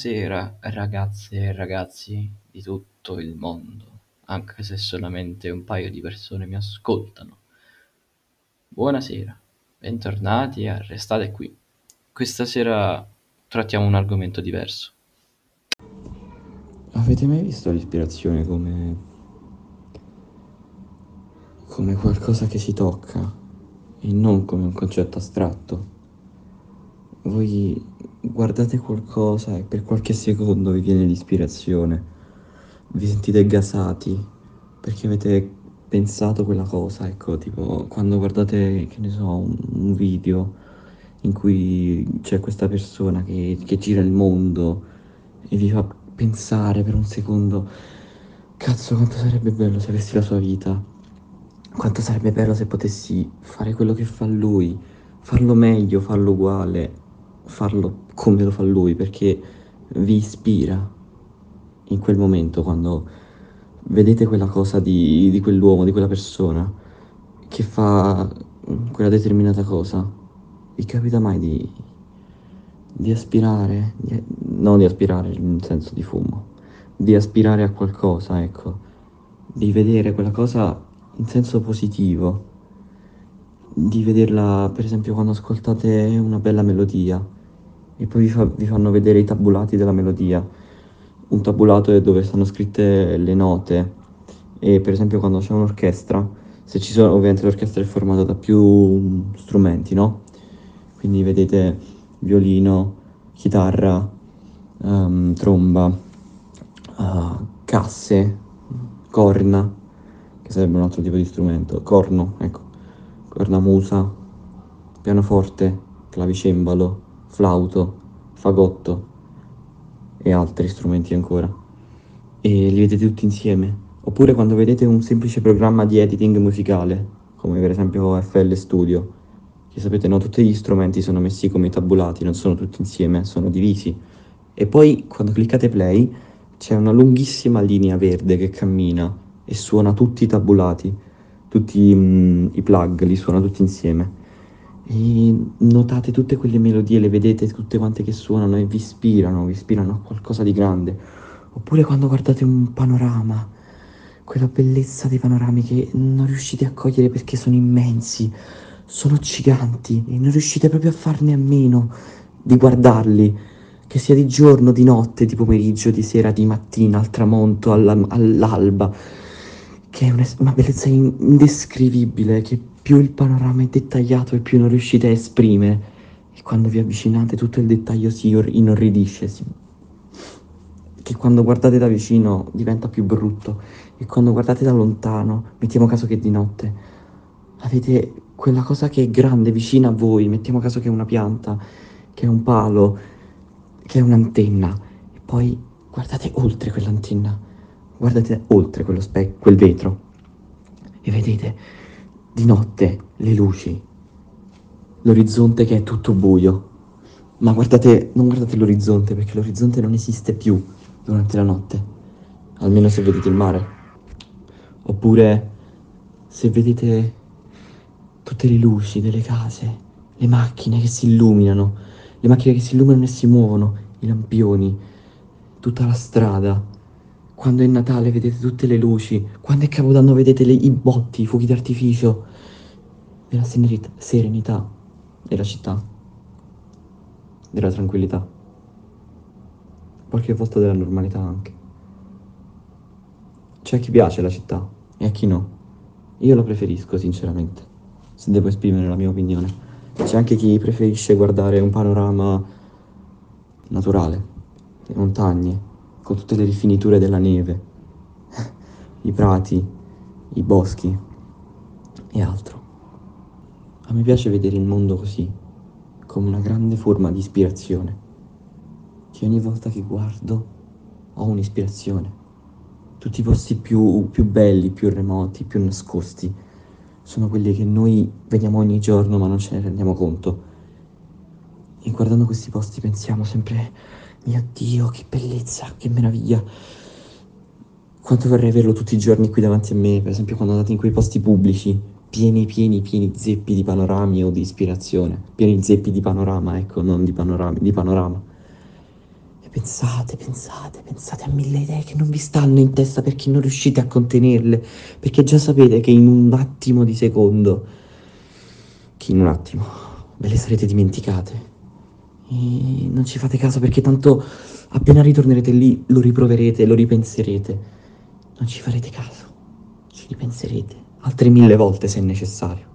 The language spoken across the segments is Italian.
Buonasera ragazze e ragazzi di tutto il mondo, anche se solamente un paio di persone mi ascoltano. Buonasera, bentornati a Restate qui. Questa sera trattiamo un argomento diverso. Avete mai visto l'ispirazione come... come qualcosa che si tocca e non come un concetto astratto? Voi guardate qualcosa e per qualche secondo vi viene l'ispirazione, vi sentite gasati perché avete pensato quella cosa, ecco, tipo quando guardate, che ne so, un, un video in cui c'è questa persona che, che gira il mondo e vi fa pensare per un secondo, cazzo quanto sarebbe bello se avessi la sua vita, quanto sarebbe bello se potessi fare quello che fa lui, farlo meglio, farlo uguale, farlo come lo fa lui, perché vi ispira in quel momento quando vedete quella cosa di, di quell'uomo, di quella persona che fa quella determinata cosa. Vi capita mai di, di aspirare, di, non di aspirare nel senso di fumo, di aspirare a qualcosa, ecco, di vedere quella cosa in senso positivo, di vederla per esempio quando ascoltate una bella melodia e poi vi, fa, vi fanno vedere i tabulati della melodia. Un tabulato è dove stanno scritte le note e per esempio quando c'è un'orchestra, se ci sono, ovviamente l'orchestra è formata da più strumenti, no? Quindi vedete violino, chitarra, um, tromba, uh, casse, corna, che sarebbe un altro tipo di strumento, corno, ecco, cornamusa, pianoforte, clavicembalo, flauto, fagotto e altri strumenti ancora. E li vedete tutti insieme. Oppure quando vedete un semplice programma di editing musicale, come per esempio FL Studio, che sapete no, tutti gli strumenti sono messi come tabulati, non sono tutti insieme, sono divisi. E poi quando cliccate play c'è una lunghissima linea verde che cammina e suona tutti i tabulati, tutti mm, i plug li suona tutti insieme e notate tutte quelle melodie, le vedete tutte quante che suonano e vi ispirano, vi ispirano a qualcosa di grande. Oppure quando guardate un panorama, quella bellezza dei panorami che non riuscite a cogliere perché sono immensi, sono giganti e non riuscite proprio a farne a meno di guardarli, che sia di giorno, di notte, di pomeriggio, di sera, di mattina, al tramonto, alla, all'alba, che è una, una bellezza indescrivibile che più il panorama è dettagliato e più non riuscite a esprimere. E quando vi avvicinate tutto il dettaglio si inorridisce, si... che quando guardate da vicino diventa più brutto e quando guardate da lontano, mettiamo caso che è di notte, avete quella cosa che è grande vicino a voi, mettiamo caso che è una pianta, che è un palo, che è un'antenna e poi guardate oltre quell'antenna, guardate oltre quello specchio, quel vetro e vedete di notte, le luci, l'orizzonte che è tutto buio. Ma guardate, non guardate l'orizzonte perché l'orizzonte non esiste più durante la notte, almeno se vedete il mare. Oppure se vedete tutte le luci delle case, le macchine che si illuminano, le macchine che si illuminano e si muovono, i lampioni, tutta la strada, quando è Natale vedete tutte le luci, quando è Capodanno vedete le, i botti, i fuochi d'artificio, della serenità, serenità della città, della tranquillità, qualche volta della normalità anche. C'è chi piace la città e a chi no. Io la preferisco sinceramente, se devo esprimere la mia opinione. C'è anche chi preferisce guardare un panorama naturale, le montagne, con tutte le rifiniture della neve, i prati, i boschi e altro. A me piace vedere il mondo così, come una grande forma di ispirazione, che ogni volta che guardo ho un'ispirazione. Tutti i posti più, più belli, più remoti, più nascosti, sono quelli che noi vediamo ogni giorno ma non ce ne rendiamo conto. E guardando questi posti pensiamo sempre mio Dio, che bellezza, che meraviglia. Quanto vorrei averlo tutti i giorni qui davanti a me, per esempio quando andate in quei posti pubblici, pieni, pieni, pieni zeppi di panorami o di ispirazione. Pieni zeppi di panorama, ecco, non di panorami, di panorama. E Pensate, pensate, pensate a mille idee che non vi stanno in testa perché non riuscite a contenerle, perché già sapete che in un attimo di secondo, che in un attimo, ve le sarete dimenticate. E non ci fate caso perché tanto appena ritornerete lì lo riproverete, lo ripenserete. Non ci farete caso, ci ripenserete altre mille volte se necessario.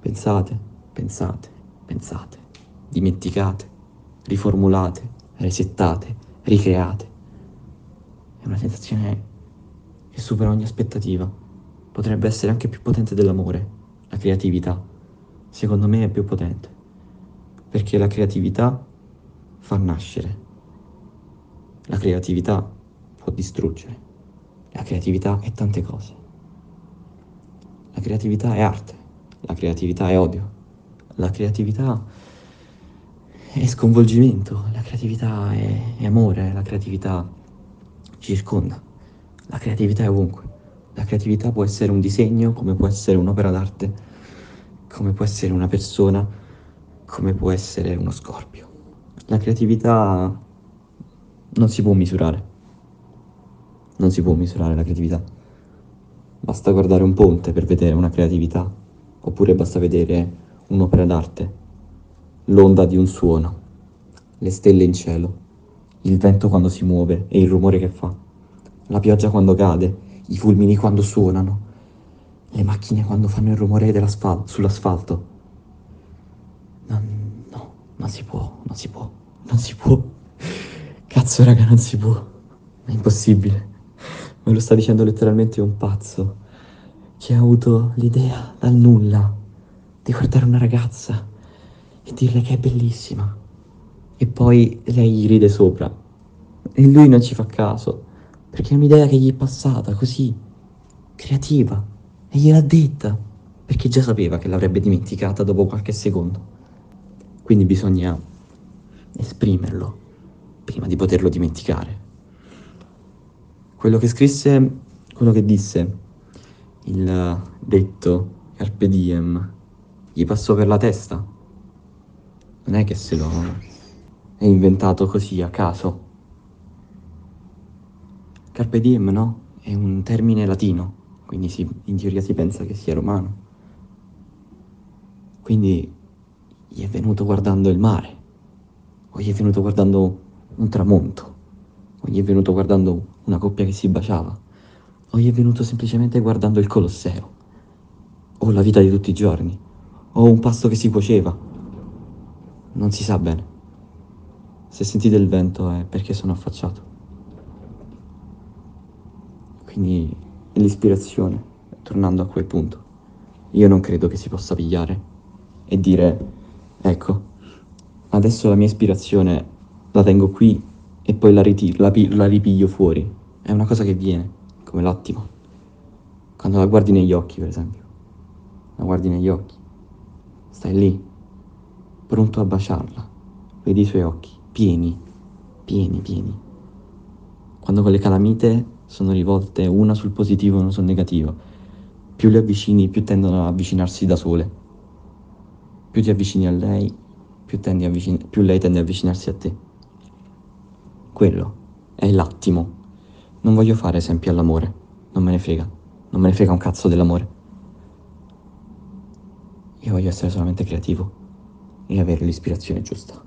Pensate, pensate, pensate, dimenticate, riformulate resettate, ricreate. È una sensazione che supera ogni aspettativa. Potrebbe essere anche più potente dell'amore, la creatività. Secondo me è più potente. Perché la creatività fa nascere. La creatività può distruggere. La creatività è tante cose. La creatività è arte. La creatività è odio. La creatività è sconvolgimento, la creatività è, è amore, la creatività ci circonda, la creatività è ovunque. La creatività può essere un disegno, come può essere un'opera d'arte, come può essere una persona, come può essere uno scorpio. La creatività non si può misurare. Non si può misurare la creatività. Basta guardare un ponte per vedere una creatività, oppure basta vedere un'opera d'arte l'onda di un suono, le stelle in cielo, il vento quando si muove e il rumore che fa, la pioggia quando cade, i fulmini quando suonano, le macchine quando fanno il rumore sull'asfalto. No, no, non si può, non si può, non si può. Cazzo raga, non si può. È impossibile. Me lo sta dicendo letteralmente un pazzo che ha avuto l'idea dal nulla di guardare una ragazza e dirle che è bellissima. E poi lei gli ride sopra. E lui non ci fa caso, perché è un'idea che gli è passata così, creativa, e gliel'ha detta, perché già sapeva che l'avrebbe dimenticata dopo qualche secondo. Quindi bisogna esprimerlo prima di poterlo dimenticare. Quello che scrisse, quello che disse, il detto Carpe Diem, gli passò per la testa non è che se lo è inventato così a caso. Carpe diem, no? È un termine latino, quindi si, in teoria si pensa che sia romano. Quindi gli è venuto guardando il mare, o gli è venuto guardando un tramonto, o gli è venuto guardando una coppia che si baciava, o gli è venuto semplicemente guardando il Colosseo, o la vita di tutti i giorni, o un pasto che si cuoceva, non si sa bene. Se sentite il vento è perché sono affacciato. Quindi l'ispirazione, tornando a quel punto, io non credo che si possa pigliare e dire, ecco, adesso la mia ispirazione la tengo qui e poi la, ritiro, la, la ripiglio fuori. È una cosa che viene, come l'attimo. Quando la guardi negli occhi, per esempio. La guardi negli occhi. Stai lì, pronto a baciarla. Vedi i suoi occhi, pieni, pieni, pieni. Quando quelle calamite sono rivolte una sul positivo e una sul negativo, più le avvicini, più tendono ad avvicinarsi da sole. Più ti avvicini a lei, più, avvicin- più lei tende ad avvicinarsi a te. Quello è l'attimo. Non voglio fare esempi all'amore, non me ne frega, non me ne frega un cazzo dell'amore. Io voglio essere solamente creativo e avere l'ispirazione giusta.